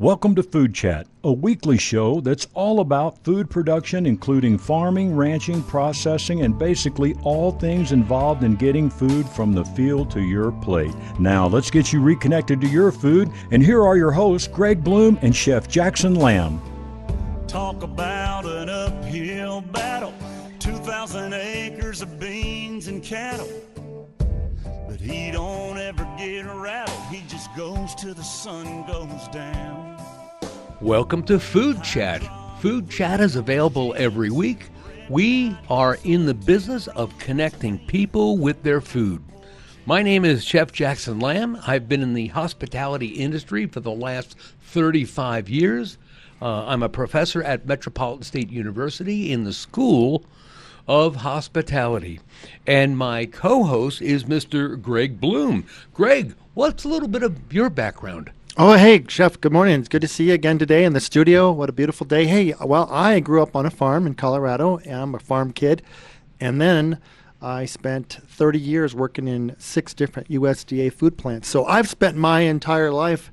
Welcome to Food Chat, a weekly show that's all about food production, including farming, ranching, processing, and basically all things involved in getting food from the field to your plate. Now, let's get you reconnected to your food, and here are your hosts, Greg Bloom and Chef Jackson Lamb. Talk about an uphill battle, 2,000 acres of beans and cattle. But he don't ever get rattled, he just goes till the sun goes down. Welcome to Food Chat. Food Chat is available every week. We are in the business of connecting people with their food. My name is Chef Jackson Lamb. I've been in the hospitality industry for the last 35 years. Uh, I'm a professor at Metropolitan State University in the School of Hospitality. And my co host is Mr. Greg Bloom. Greg, what's a little bit of your background? Oh, hey, Chef. Good morning. It's good to see you again today in the studio. What a beautiful day. Hey, well, I grew up on a farm in Colorado. And I'm a farm kid. And then I spent 30 years working in six different USDA food plants. So I've spent my entire life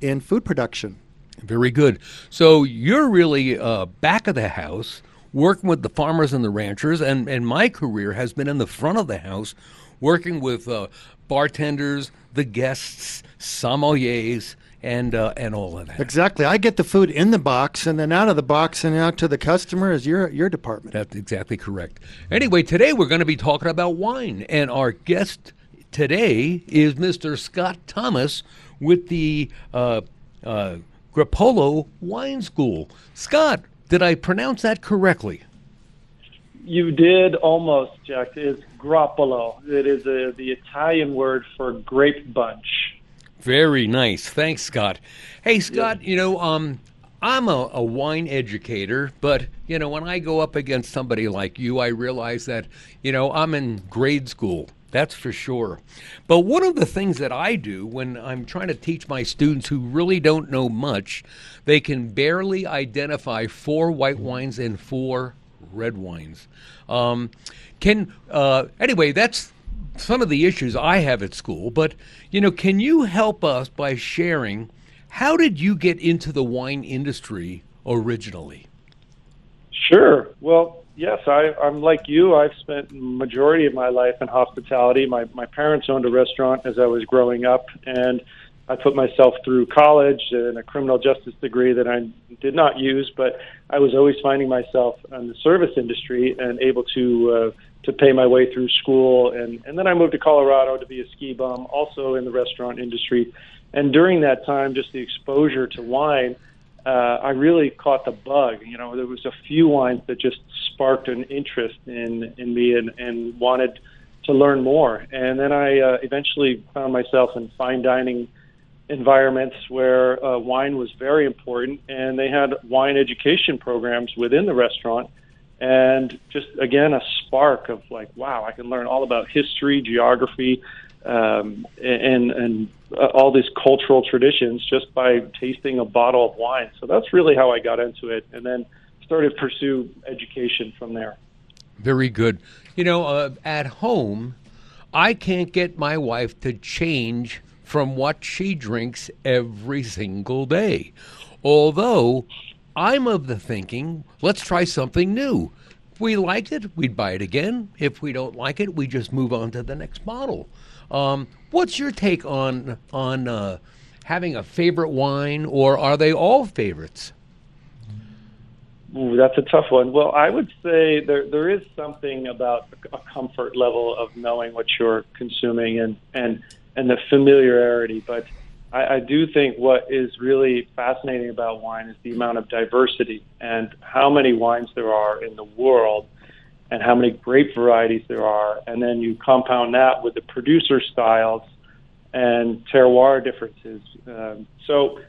in food production. Very good. So you're really uh, back of the house, working with the farmers and the ranchers. And, and my career has been in the front of the house, working with uh, bartenders, the guests, sommeliers, and uh, and all of that. Exactly. I get the food in the box and then out of the box and out to the customer is your your department. That's exactly correct. Anyway, today we're going to be talking about wine, and our guest today is Mr. Scott Thomas with the uh, uh, Grappolo Wine School. Scott, did I pronounce that correctly? You did almost, Jack. It's grappolo. It is a, the Italian word for grape bunch. Very nice. Thanks, Scott. Hey, Scott, you know, um, I'm a, a, wine educator, but, you know, when I go up against somebody like you, I realize that, you know, I'm in grade school. That's for sure. But one of the things that I do when I'm trying to teach my students who really don't know much, they can barely identify four white wines and four red wines. Um, can uh, anyway, that's some of the issues I have at school. But you know, can you help us by sharing how did you get into the wine industry originally? Sure. Well, yes, I, I'm like you. I've spent majority of my life in hospitality. My my parents owned a restaurant as I was growing up, and I put myself through college and a criminal justice degree that I did not use, but I was always finding myself in the service industry and able to uh, to pay my way through school. And and then I moved to Colorado to be a ski bum, also in the restaurant industry. And during that time, just the exposure to wine, uh, I really caught the bug. You know, there was a few wines that just sparked an interest in in me and and wanted to learn more. And then I uh, eventually found myself in fine dining environments where uh, wine was very important, and they had wine education programs within the restaurant. And just again, a spark of like, wow, I can learn all about history, geography, um, and and uh, all these cultural traditions just by tasting a bottle of wine. So that's really how I got into it, and then started to pursue education from there. Very good. You know, uh, at home, I can't get my wife to change from what she drinks every single day. Although I'm of the thinking, let's try something new. If we like it, we'd buy it again. If we don't like it, we just move on to the next bottle. Um, what's your take on on uh, having a favorite wine, or are they all favorites? Ooh, that's a tough one. Well, I would say there there is something about a comfort level of knowing what you're consuming and and and the familiarity. But I, I do think what is really fascinating about wine is the amount of diversity and how many wines there are in the world and how many grape varieties there are. And then you compound that with the producer styles and terroir differences. Um, so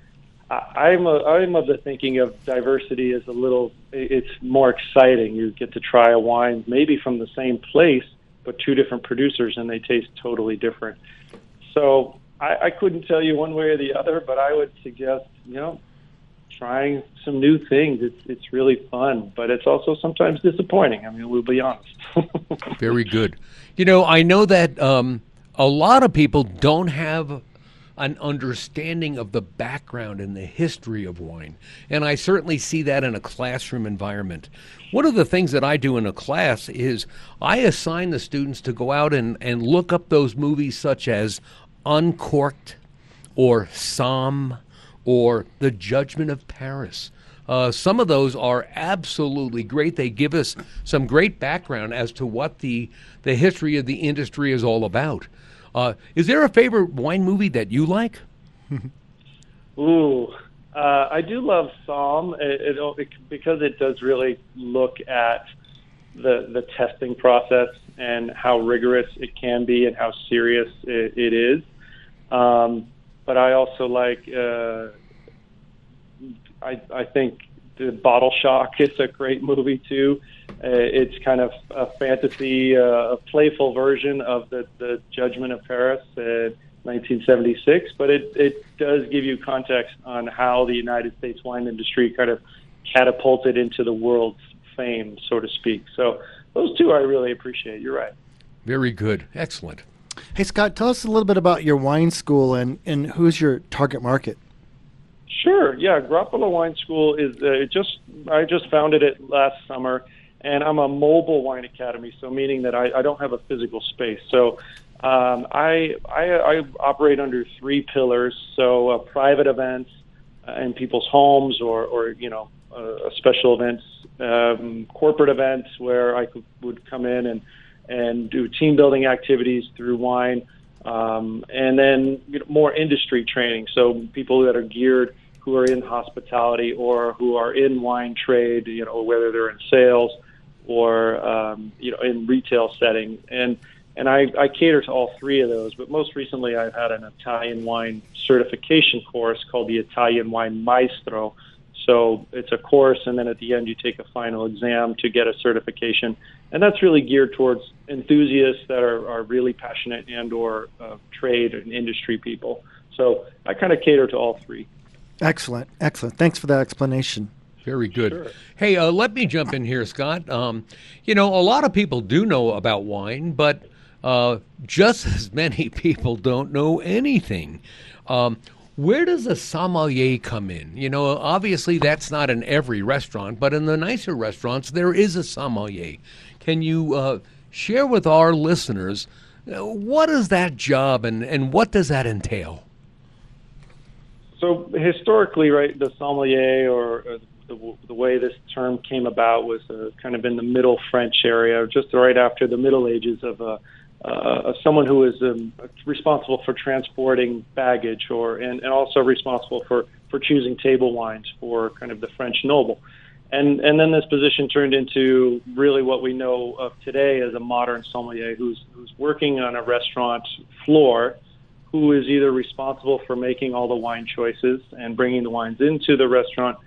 I, I'm a, I'm of the thinking of diversity as a little. It's more exciting. You get to try a wine maybe from the same place, but two different producers, and they taste totally different. So I, I couldn't tell you one way or the other, but I would suggest, you know, trying some new things. It's it's really fun, but it's also sometimes disappointing. I mean, we'll be honest. Very good. You know, I know that um, a lot of people don't have an understanding of the background and the history of wine. And I certainly see that in a classroom environment. One of the things that I do in a class is I assign the students to go out and, and look up those movies such as Uncorked or Somm or The Judgment of Paris. Uh, some of those are absolutely great. They give us some great background as to what the the history of the industry is all about. Uh, is there a favorite wine movie that you like? Ooh, uh, I do love Somm it, it, it, because it does really look at the the testing process and how rigorous it can be and how serious it, it is. Um, but I also like. Uh, I I think the Bottle Shock is a great movie too. Uh, it's kind of a fantasy, uh, a playful version of the the Judgment of Paris. Uh, 1976, but it, it does give you context on how the United States wine industry kind of catapulted into the world's fame, so to speak. So those two I really appreciate. You're right. Very good. Excellent. Hey, Scott, tell us a little bit about your wine school and, and who's your target market? Sure. Yeah, Grappolo Wine School is uh, just I just founded it last summer, and I'm a mobile wine academy, so meaning that I, I don't have a physical space. So um, I, I I operate under three pillars. So uh, private events uh, in people's homes, or or you know uh, special events, um, corporate events where I could, would come in and and do team building activities through wine. Um, and then you know, more industry training, so people that are geared who are in hospitality or who are in wine trade, you know, whether they're in sales or um, you know in retail setting, and and I, I cater to all three of those. But most recently, I've had an Italian wine certification course called the Italian Wine Maestro. So it's a course, and then at the end, you take a final exam to get a certification, and that's really geared towards enthusiasts that are, are really passionate and/or uh, trade and industry people. So I kind of cater to all three. Excellent, excellent. Thanks for that explanation. Very good. Sure. Hey, uh, let me jump in here, Scott. Um, you know, a lot of people do know about wine, but uh, just as many people don't know anything. Um, where does a sommelier come in? You know, obviously that's not in every restaurant, but in the nicer restaurants, there is a sommelier. Can you uh, share with our listeners uh, what is that job and, and what does that entail? So historically, right, the sommelier or uh, the, the way this term came about was uh, kind of in the Middle French area, just right after the Middle Ages of uh, someone who is um, responsible for transporting baggage or and, and also responsible for, for choosing table wines for kind of the French noble. And, and then this position turned into really what we know of today as a modern sommelier who's, who's working on a restaurant floor who is either responsible for making all the wine choices and bringing the wines into the restaurant,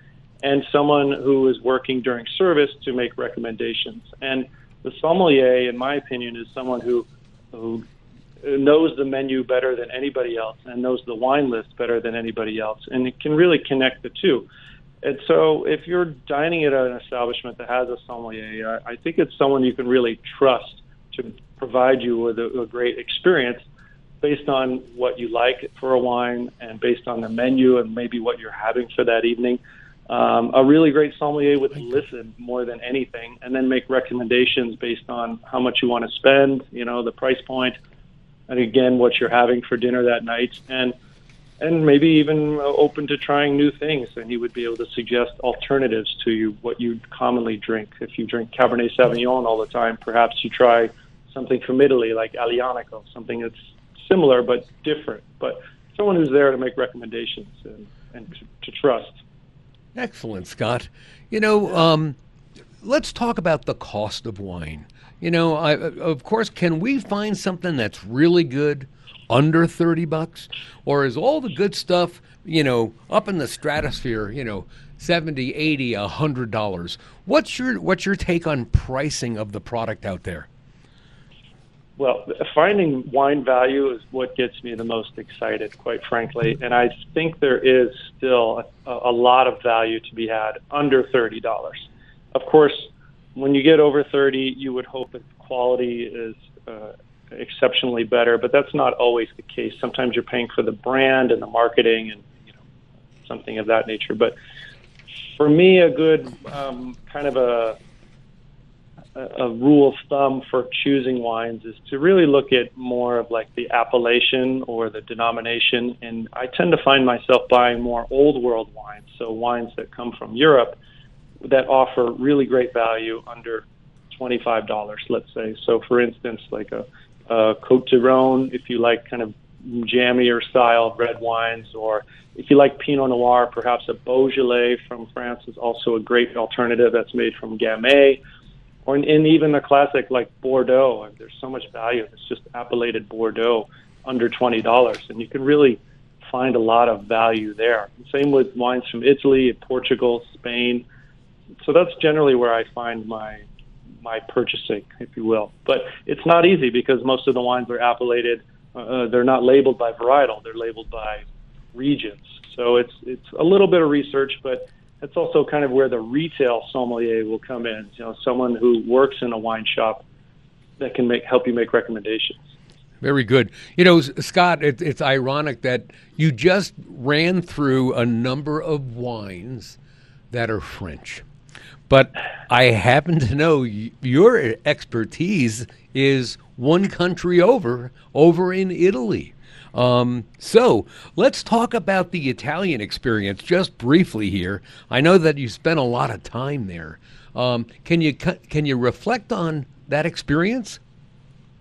and someone who is working during service to make recommendations. And the sommelier, in my opinion, is someone who who knows the menu better than anybody else and knows the wine list better than anybody else, and it can really connect the two. And so, if you're dining at an establishment that has a sommelier, I think it's someone you can really trust to provide you with a, a great experience based on what you like for a wine and based on the menu and maybe what you're having for that evening. Um, a really great sommelier would listen more than anything and then make recommendations based on how much you want to spend, you know, the price point, and again, what you're having for dinner that night. And and maybe even open to trying new things. And he would be able to suggest alternatives to you, what you commonly drink. If you drink Cabernet Sauvignon all the time, perhaps you try something from Italy like Aglianico, something that's similar but different. But someone who's there to make recommendations and, and to, to trust. Excellent, Scott. You know, um, let's talk about the cost of wine. You know, I, of course, can we find something that's really good under 30 bucks? Or is all the good stuff, you know, up in the stratosphere, you know, 70, 80, 100 dollars? What's your what's your take on pricing of the product out there? Well, finding wine value is what gets me the most excited, quite frankly. And I think there is still a, a lot of value to be had under $30. Of course, when you get over 30, you would hope that quality is uh, exceptionally better, but that's not always the case. Sometimes you're paying for the brand and the marketing and you know something of that nature. But for me, a good um, kind of a a rule of thumb for choosing wines is to really look at more of like the appellation or the denomination. And I tend to find myself buying more old world wines, so wines that come from Europe that offer really great value under $25, let's say. So, for instance, like a, a Cote de Rhone, if you like kind of jammier style red wines, or if you like Pinot Noir, perhaps a Beaujolais from France is also a great alternative that's made from Gamay or in, in even a classic like Bordeaux. There's so much value. It's just appellated Bordeaux under twenty dollars, and you can really find a lot of value there. Same with wines from Italy, Portugal, Spain. So that's generally where I find my my purchasing, if you will. But it's not easy because most of the wines are appellated. Uh, they're not labeled by varietal; they're labeled by regions. So it's it's a little bit of research, but that's also kind of where the retail sommelier will come in. You know, someone who works in a wine shop that can make help you make recommendations. Very good. You know, Scott, it, it's ironic that you just ran through a number of wines that are French. But I happen to know your expertise is one country over, over in Italy. Um, so let's talk about the Italian experience just briefly here. I know that you spent a lot of time there. Um, can you can you reflect on that experience?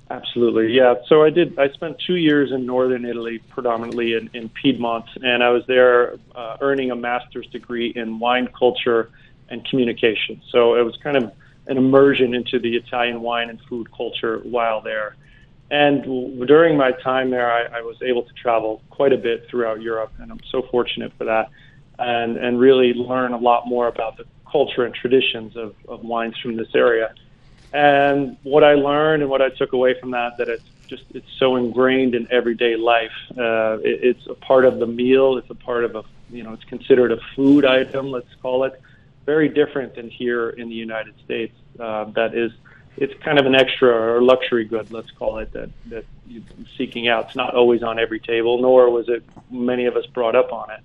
Absolutely, yeah. So I did. I spent two years in northern Italy, predominantly in, in Piedmont, and I was there uh, earning a master's degree in wine culture and communication. So it was kind of an immersion into the Italian wine and food culture while there. And during my time there, I, I was able to travel quite a bit throughout Europe, and I'm so fortunate for that, and and really learn a lot more about the culture and traditions of, of wines from this area. And what I learned and what I took away from that, that it's just it's so ingrained in everyday life. Uh, it, it's a part of the meal. It's a part of a you know it's considered a food item. Let's call it very different than here in the United States. Uh, that is it's kind of an extra or luxury good, let's call it, that, that you're seeking out. It's not always on every table, nor was it many of us brought up on it.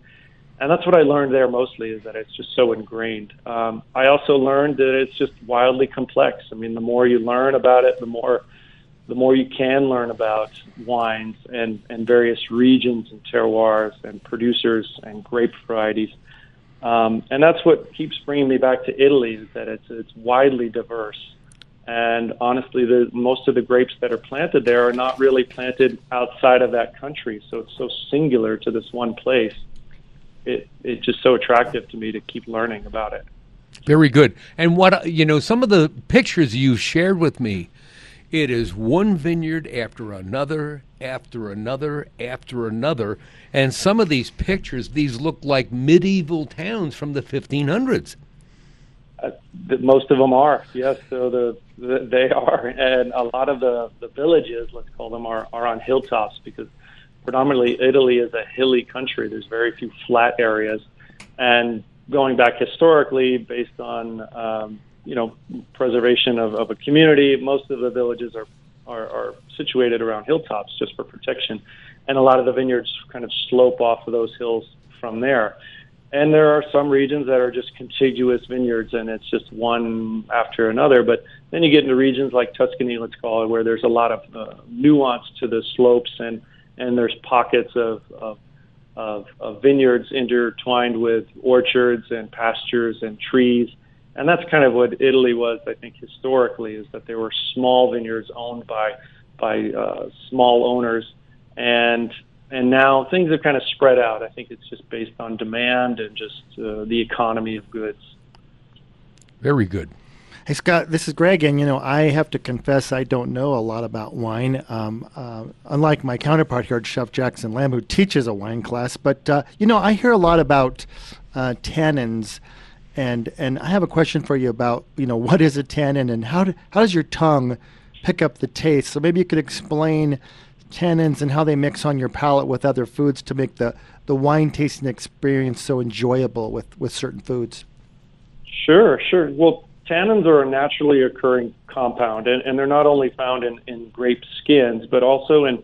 And that's what I learned there mostly is that it's just so ingrained. Um, I also learned that it's just wildly complex. I mean, the more you learn about it, the more the more you can learn about wines and, and various regions and terroirs and producers and grape varieties. Um, and that's what keeps bringing me back to Italy is that it's it's widely diverse and honestly, the, most of the grapes that are planted there are not really planted outside of that country. So it's so singular to this one place. It, it's just so attractive to me to keep learning about it. Very good. And what, you know, some of the pictures you've shared with me, it is one vineyard after another, after another, after another. And some of these pictures, these look like medieval towns from the 1500s. Uh, most of them are, yes. So the, the, they are, and a lot of the the villages, let's call them, are are on hilltops because predominantly Italy is a hilly country. There's very few flat areas, and going back historically, based on um, you know preservation of, of a community, most of the villages are, are are situated around hilltops just for protection, and a lot of the vineyards kind of slope off of those hills from there. And there are some regions that are just contiguous vineyards and it's just one after another. But then you get into regions like Tuscany, let's call it, where there's a lot of uh, nuance to the slopes and, and there's pockets of, of, of, of vineyards intertwined with orchards and pastures and trees. And that's kind of what Italy was, I think, historically, is that there were small vineyards owned by, by uh, small owners. And and now things have kind of spread out. I think it's just based on demand and just uh, the economy of goods. Very good. Hey Scott, this is Greg, and you know I have to confess I don't know a lot about wine. Um, uh, unlike my counterpart here, at Chef Jackson Lamb, who teaches a wine class, but uh, you know I hear a lot about uh, tannins, and and I have a question for you about you know what is a tannin and how do, how does your tongue pick up the taste? So maybe you could explain tannins and how they mix on your palate with other foods to make the, the wine tasting experience so enjoyable with, with certain foods? Sure, sure. Well, tannins are a naturally occurring compound, and, and they're not only found in, in grape skins, but also in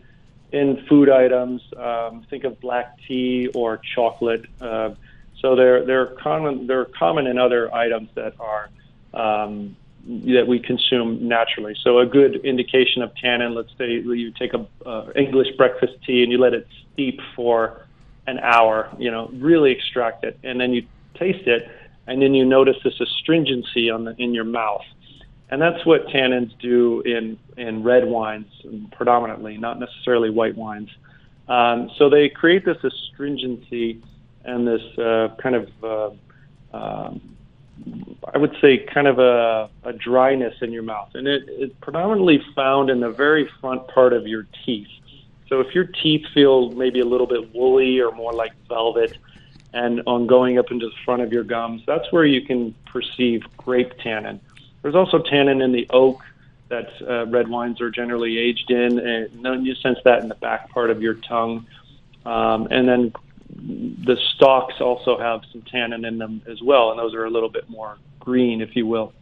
in food items. Um, think of black tea or chocolate. Uh, so they're they're common they're common in other items that are um, that we consume naturally. So a good indication of tannin. Let's say you take a uh, English breakfast tea and you let it steep for an hour. You know, really extract it, and then you taste it, and then you notice this astringency on the in your mouth. And that's what tannins do in, in red wines predominantly, not necessarily white wines. Um, so they create this astringency and this uh, kind of, uh, um, I would say, kind of a, a dryness in your mouth. And it, it's predominantly found in the very front part of your teeth. So if your teeth feel maybe a little bit woolly or more like velvet, and on going up into the front of your gums, that's where you can perceive grape tannin. There's also tannin in the oak that uh, red wines are generally aged in, and you sense that in the back part of your tongue. Um, and then the stalks also have some tannin in them as well, and those are a little bit more green, if you will.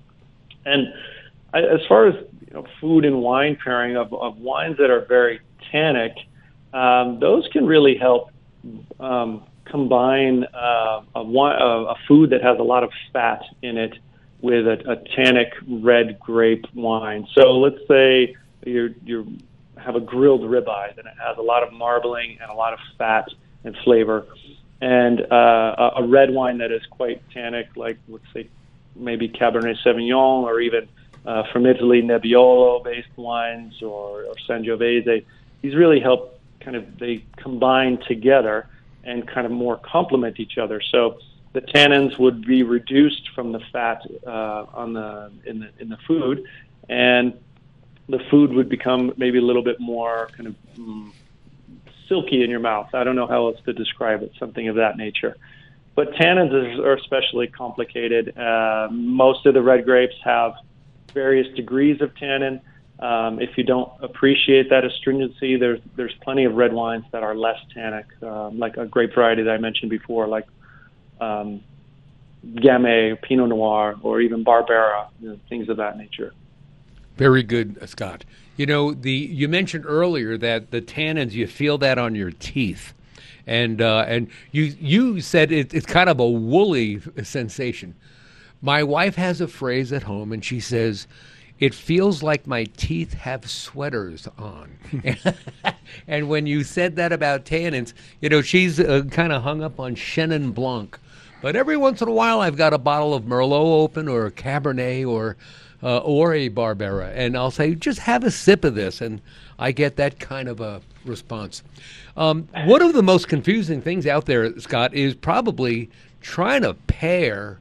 And I, as far as you know, food and wine pairing of, of wines that are very tannic, um, those can really help um, combine uh, a, wine, a, a food that has a lot of fat in it with a, a tannic red grape wine. So let's say you you have a grilled ribeye, it has a lot of marbling and a lot of fat and flavor, and uh, a, red wine that is quite tannic, like let's say maybe Cabernet Sauvignon or even uh, from Italy Nebbiolo-based wines or, or Sangiovese. These really help kind of they combine together and kind of more complement each other. So the tannins would be reduced from the fat uh, on the in the in the food, and the food would become maybe a little bit more kind of mm, silky in your mouth. I don't know how else to describe it, something of that nature. But tannins are especially complicated. Uh, most of the red grapes have various degrees of tannin. Um, if you don't appreciate that astringency, there's there's plenty of red wines that are less tannic, um, like a grape variety that I mentioned before, like um, Gamay, Pinot Noir, or even Barbera, you know, things of that nature. Very good, uh, Scott. You know, the you mentioned earlier that the tannins you feel that on your teeth, and uh, and you you said it, it's kind of a woolly sensation. My wife has a phrase at home, and she says, "It feels like my teeth have sweaters on." and when you said that about tannins, you know, she's uh, kind of hung up on Chenin Blanc but every once in a while, I've got a bottle of Merlot open or Cabernet or uh, or a Barbera, and I'll say, just have a sip of this, and I get that kind of a response. Um, one of the most confusing things out there, Scott, is probably trying to pair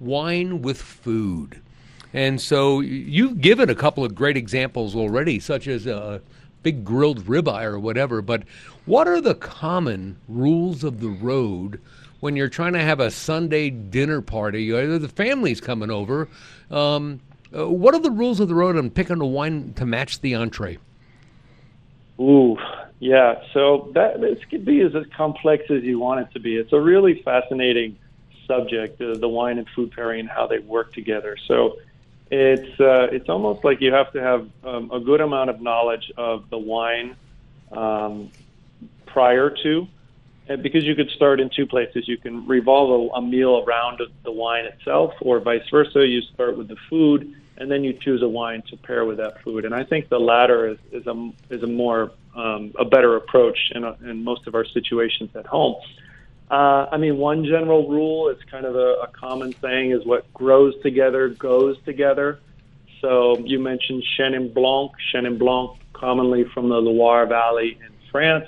wine with food. And so you've given a couple of great examples already, such as a big grilled ribeye or whatever. But what are the common rules of the road when you're trying to have a Sunday dinner party the family's coming over. Um, uh, what are the rules of the road on picking a wine to match the entree? Ooh, yeah. So that this could be as complex as you want it to be. It's a really fascinating subject, uh, the wine and food pairing and how they work together. So it's uh, it's almost like you have to have um, a good amount of knowledge of the wine um, prior to because you could start in two places. You can revolve a, a meal around the wine itself, or vice versa. You start with the food, and then you choose a wine to pair with that food. And I think the latter is, is a is a more um, a better approach in, a, in most of our situations at home. Uh, I mean, one general rule, it's kind of a, a common saying, is what grows together goes together. So you mentioned Chenin Blanc. Chenin Blanc, commonly from the Loire Valley in France.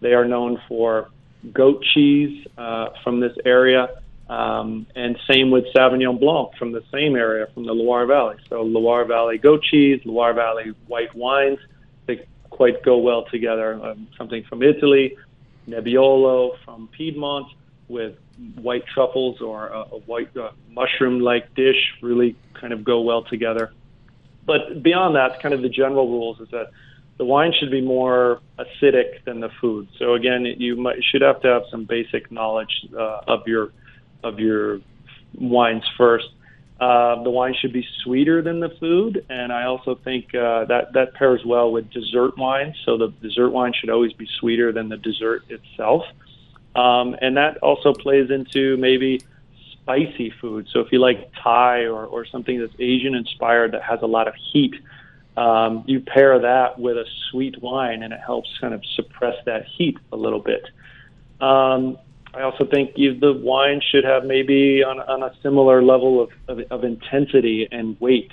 They are known for goat cheese uh, from this area, um, and same with Sauvignon Blanc from the same area, from the Loire Valley. So Loire Valley goat cheese, Loire Valley white wines, they quite go well together. Um, something from Italy, Nebbiolo from Piedmont with white truffles or a, a white uh, mushroom-like dish really kind of go well together. But beyond that, kind of the general rules is that the wine should be more acidic than the food. So again, you might, should have to have some basic knowledge uh, of your of your wines first. Uh, the wine should be sweeter than the food, and I also think uh, that that pairs well with dessert wine. So the dessert wine should always be sweeter than the dessert itself, um, and that also plays into maybe spicy food. So if you like Thai or, or something that's Asian inspired that has a lot of heat, um, you pair that with a sweet wine, and it helps kind of suppress that heat a little bit. Um, I also think you, the wine should have maybe on, on a similar level of, of, of intensity and weight.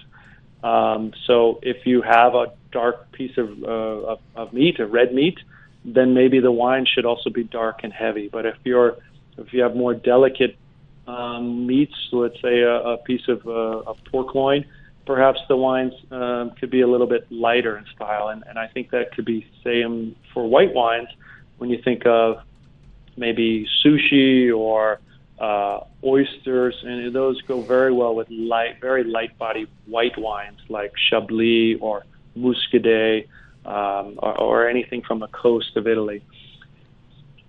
Um, so if you have a dark piece of, uh, of, of meat, a red meat, then maybe the wine should also be dark and heavy. But if you're if you have more delicate um, meats, let's say a, a piece of, uh, of pork loin, perhaps the wines um, could be a little bit lighter in style. And, and I think that could be same for white wines when you think of maybe sushi or uh, oysters, and those go very well with light, very light body white wines like Chablis or Muscadet um, or, or anything from the coast of Italy.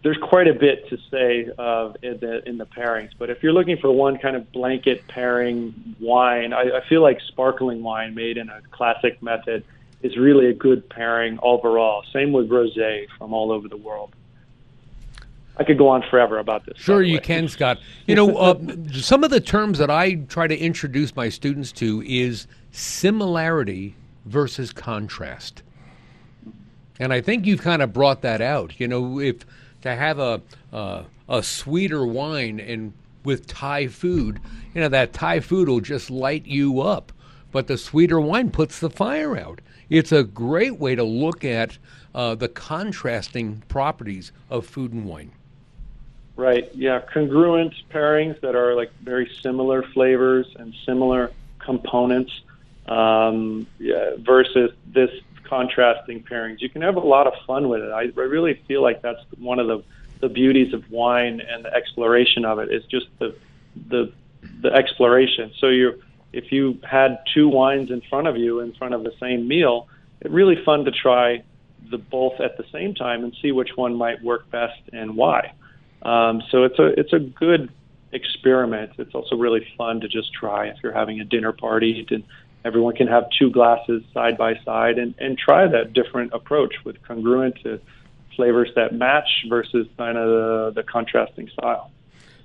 There's quite a bit to say uh, in, the, in the pairings, but if you're looking for one kind of blanket pairing wine, I, I feel like sparkling wine made in a classic method is really a good pairing overall. Same with rosé from all over the world. I could go on forever about this. Sure, you can, Scott. You know, uh, some of the terms that I try to introduce my students to is similarity versus contrast. And I think you've kind of brought that out. You know, if to have a uh, a sweeter wine and with Thai food, you know that Thai food will just light you up, but the sweeter wine puts the fire out. It's a great way to look at uh, the contrasting properties of food and wine. Right. Yeah. Congruent pairings that are like very similar flavors and similar components um, yeah, versus this contrasting pairings. You can have a lot of fun with it. I, I really feel like that's one of the, the beauties of wine and the exploration of it is just the the the exploration. So you if you had two wines in front of you in front of the same meal, it's really fun to try the both at the same time and see which one might work best and why. Um, so it's a it's a good experiment. It's also really fun to just try if you're having a dinner party. To, everyone can have two glasses side by side and, and try that different approach with congruent to flavors that match versus kind of the, the contrasting style.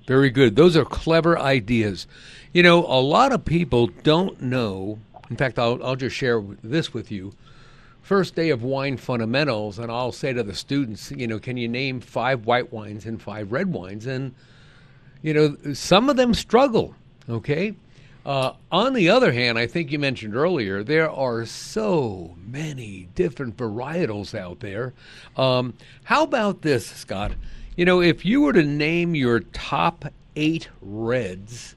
Very good. Those are clever ideas. You know, a lot of people don't know. In fact, I'll, I'll just share this with you first day of wine fundamentals, and I'll say to the students, you know, can you name five white wines and five red wines? And, you know, some of them struggle, okay? Uh, on the other hand, I think you mentioned earlier, there are so many different varietals out there. Um, how about this, Scott? You know, if you were to name your top eight reds,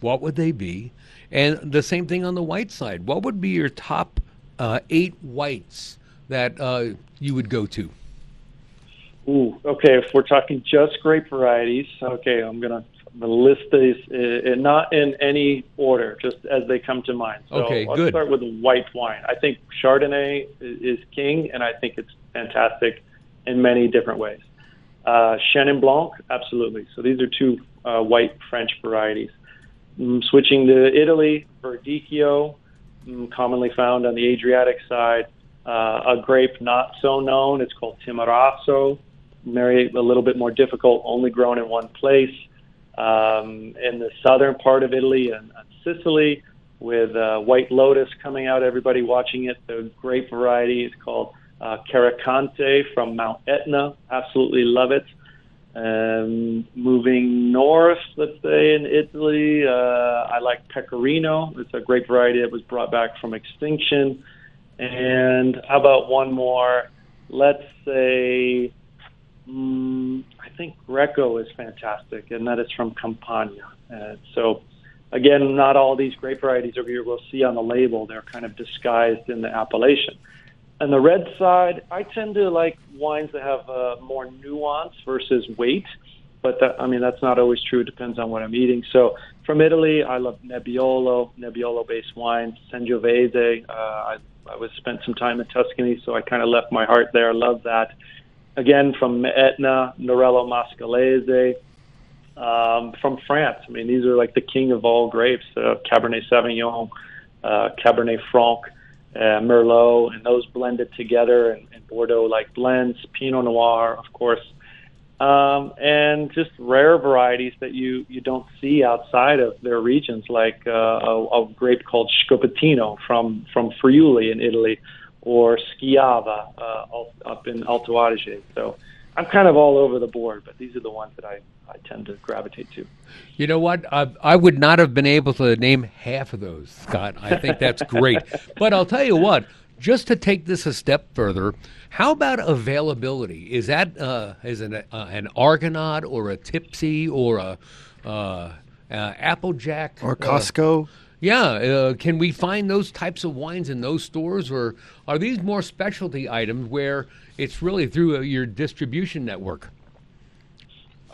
what would they be? And the same thing on the white side. What would be your top uh, eight whites that uh, you would go to? Ooh, okay. If we're talking just grape varieties, okay, I'm gonna list these uh, not in any order, just as they come to mind. So okay, let's good. start with white wine. I think Chardonnay is king, and I think it's fantastic in many different ways. Uh, Chenin Blanc, absolutely. So these are two uh, white French varieties. Mm, switching to Italy, Verdicchio, Mm, commonly found on the Adriatic side. Uh, a grape not so known, it's called Timorasso, very a little bit more difficult, only grown in one place. Um, in the southern part of Italy and, and Sicily, with uh, White Lotus coming out, everybody watching it. The grape variety is called uh, Carricante from Mount Etna. Absolutely love it. Um, moving north, let's say in Italy, uh, I like Pecorino. It's a great variety that was brought back from extinction. And how about one more? Let's say, um, think Greco is fantastic, and that is from Campania. Uh, so, again, not all these grape varieties over here we'll see on the label. They're kind of disguised in the appellation. On the red side, I tend to like wines that have uh, more nuance versus weight. But that, I mean, that's not always true. It depends on what I'm eating. So from Italy, I love Nebbiolo, Nebbiolo-based wines, Sangiovese. Uh, I, I was spent some time in Tuscany, so I kind of left my heart there. I love that. Again, from Etna, Nerello Mascalese. um, from France. I mean, these are like the king of all grapes: uh, Cabernet Sauvignon, uh, Cabernet Franc, uh, Merlot, and those blended together, and, and Bordeaux-like blends, Pinot Noir, of course, um, and just rare varieties that you you don't see outside of their regions, like uh, a, a grape called Schioppettino from from Friuli in Italy, or Schiava uh, up in Alto Adige. So I'm kind of all over the board, but these are the ones that I, I tend to gravitate to. You know what? I, I would not have been able to name half of those, Scott. I think that's great. but I'll tell you what, just to take this a step further, how about availability? Is that uh, is an, uh, an Argonaut or a Tipsy or a uh, uh Applejack or Costco? Uh, yeah, uh, can we find those types of wines in those stores, or are these more specialty items where it's really through your distribution network?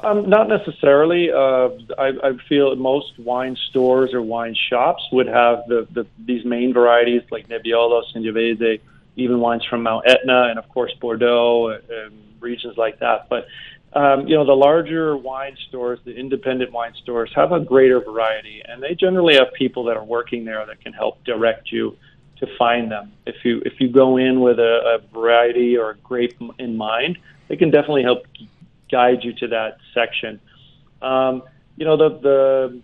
Um, not necessarily. Uh, I, I feel most wine stores or wine shops would have the, the these main varieties like Nebbiolo, Sangiovese, even wines from Mount Etna, and of course Bordeaux and regions like that. But um, you know, the larger wine stores, the independent wine stores, have a greater variety, and they generally have people that are working there that can help direct you to find them. If you if you go in with a, a variety or a grape in mind, they can definitely help guide you to that section. Um, you know, the the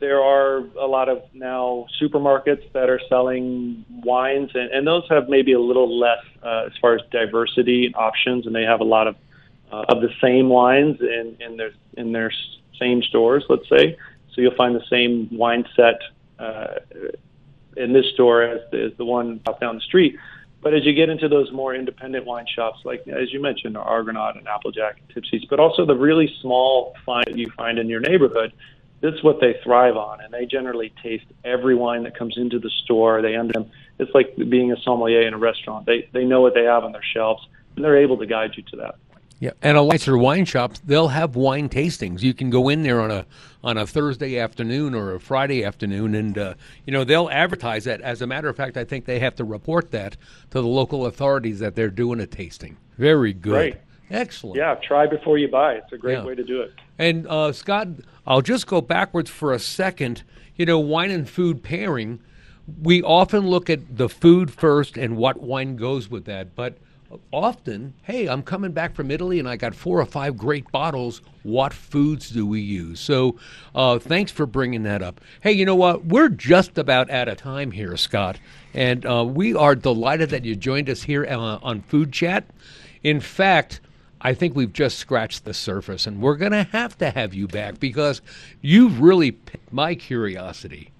there are a lot of now supermarkets that are selling wines, and, and those have maybe a little less uh, as far as diversity and options, and they have a lot of uh, of the same wines in, in their in their same stores, let's say. So you'll find the same wine set uh, in this store as the, as the one up down the street. But as you get into those more independent wine shops, like as you mentioned, Argonaut and Applejack and Tipsy's, but also the really small find you find in your neighborhood, that's what they thrive on, and they generally taste every wine that comes into the store. They them. It's like being a sommelier in a restaurant. They they know what they have on their shelves, and they're able to guide you to that. Yeah, and a nicer wine shops, they'll have wine tastings. You can go in there on a on a Thursday afternoon or a Friday afternoon, and uh, you know they'll advertise that. As a matter of fact, I think they have to report that to the local authorities that they're doing a tasting. Very good. Right. Excellent. Yeah, try before you buy. It's a great yeah. way to do it. And uh, Scott, I'll just go backwards for a second. You know, wine and food pairing. We often look at the food first and what wine goes with that, but often, hey, I'm coming back from Italy and I got four or five great bottles. What foods do we use? So, uh, thanks for bringing that up. Hey, you know what? We're just about out of time here, Scott, and uh, we are delighted that you joined us here uh, on Food Chat. In fact, I think we've just scratched the surface, and we're going to have to have you back because you've really piqued my curiosity.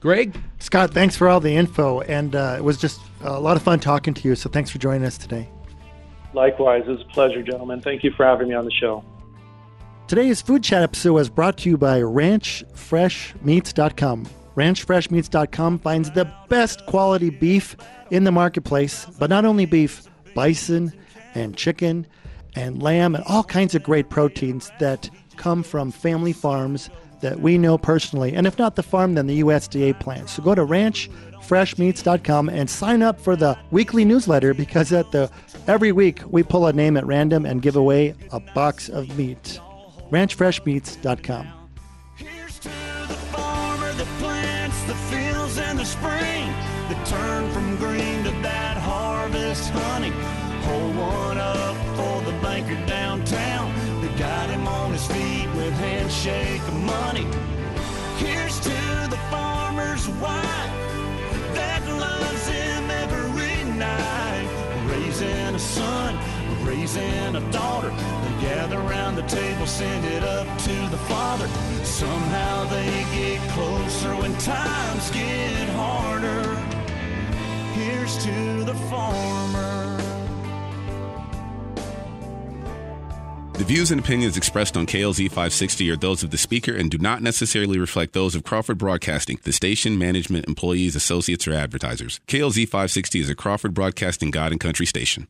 Greg? Scott, thanks for all the info. And uh, it was just a lot of fun talking to you. So thanks for joining us today. Likewise. It was a pleasure, gentlemen. Thank you for having me on the show. Today's Food Chat episode was brought to you by RanchFreshMeats.com. RanchFreshMeats.com finds the best quality beef in the marketplace, but not only beef, bison and chicken and lamb and all kinds of great proteins that come from family farms that we know personally. And if not the farm, then the USDA plant. So go to ranchfreshmeats.com and sign up for the weekly newsletter because at the every week we pull a name at random and give away a box of meat. ranchfreshmeats.com. Here's to the farmer plants the fields the spring, turn from green to that harvest honey. Hold one up for the banker downtown got him on his feet with handshake of money. Here's to the farmer's wife that loves him every night. Raising a son, raising a daughter. They gather around the table, send it up to the father. Somehow they get closer when times get harder. Here's to the farmer. The views and opinions expressed on KLZ 560 are those of the speaker and do not necessarily reflect those of Crawford Broadcasting, the station, management, employees, associates, or advertisers. KLZ 560 is a Crawford Broadcasting God and Country station.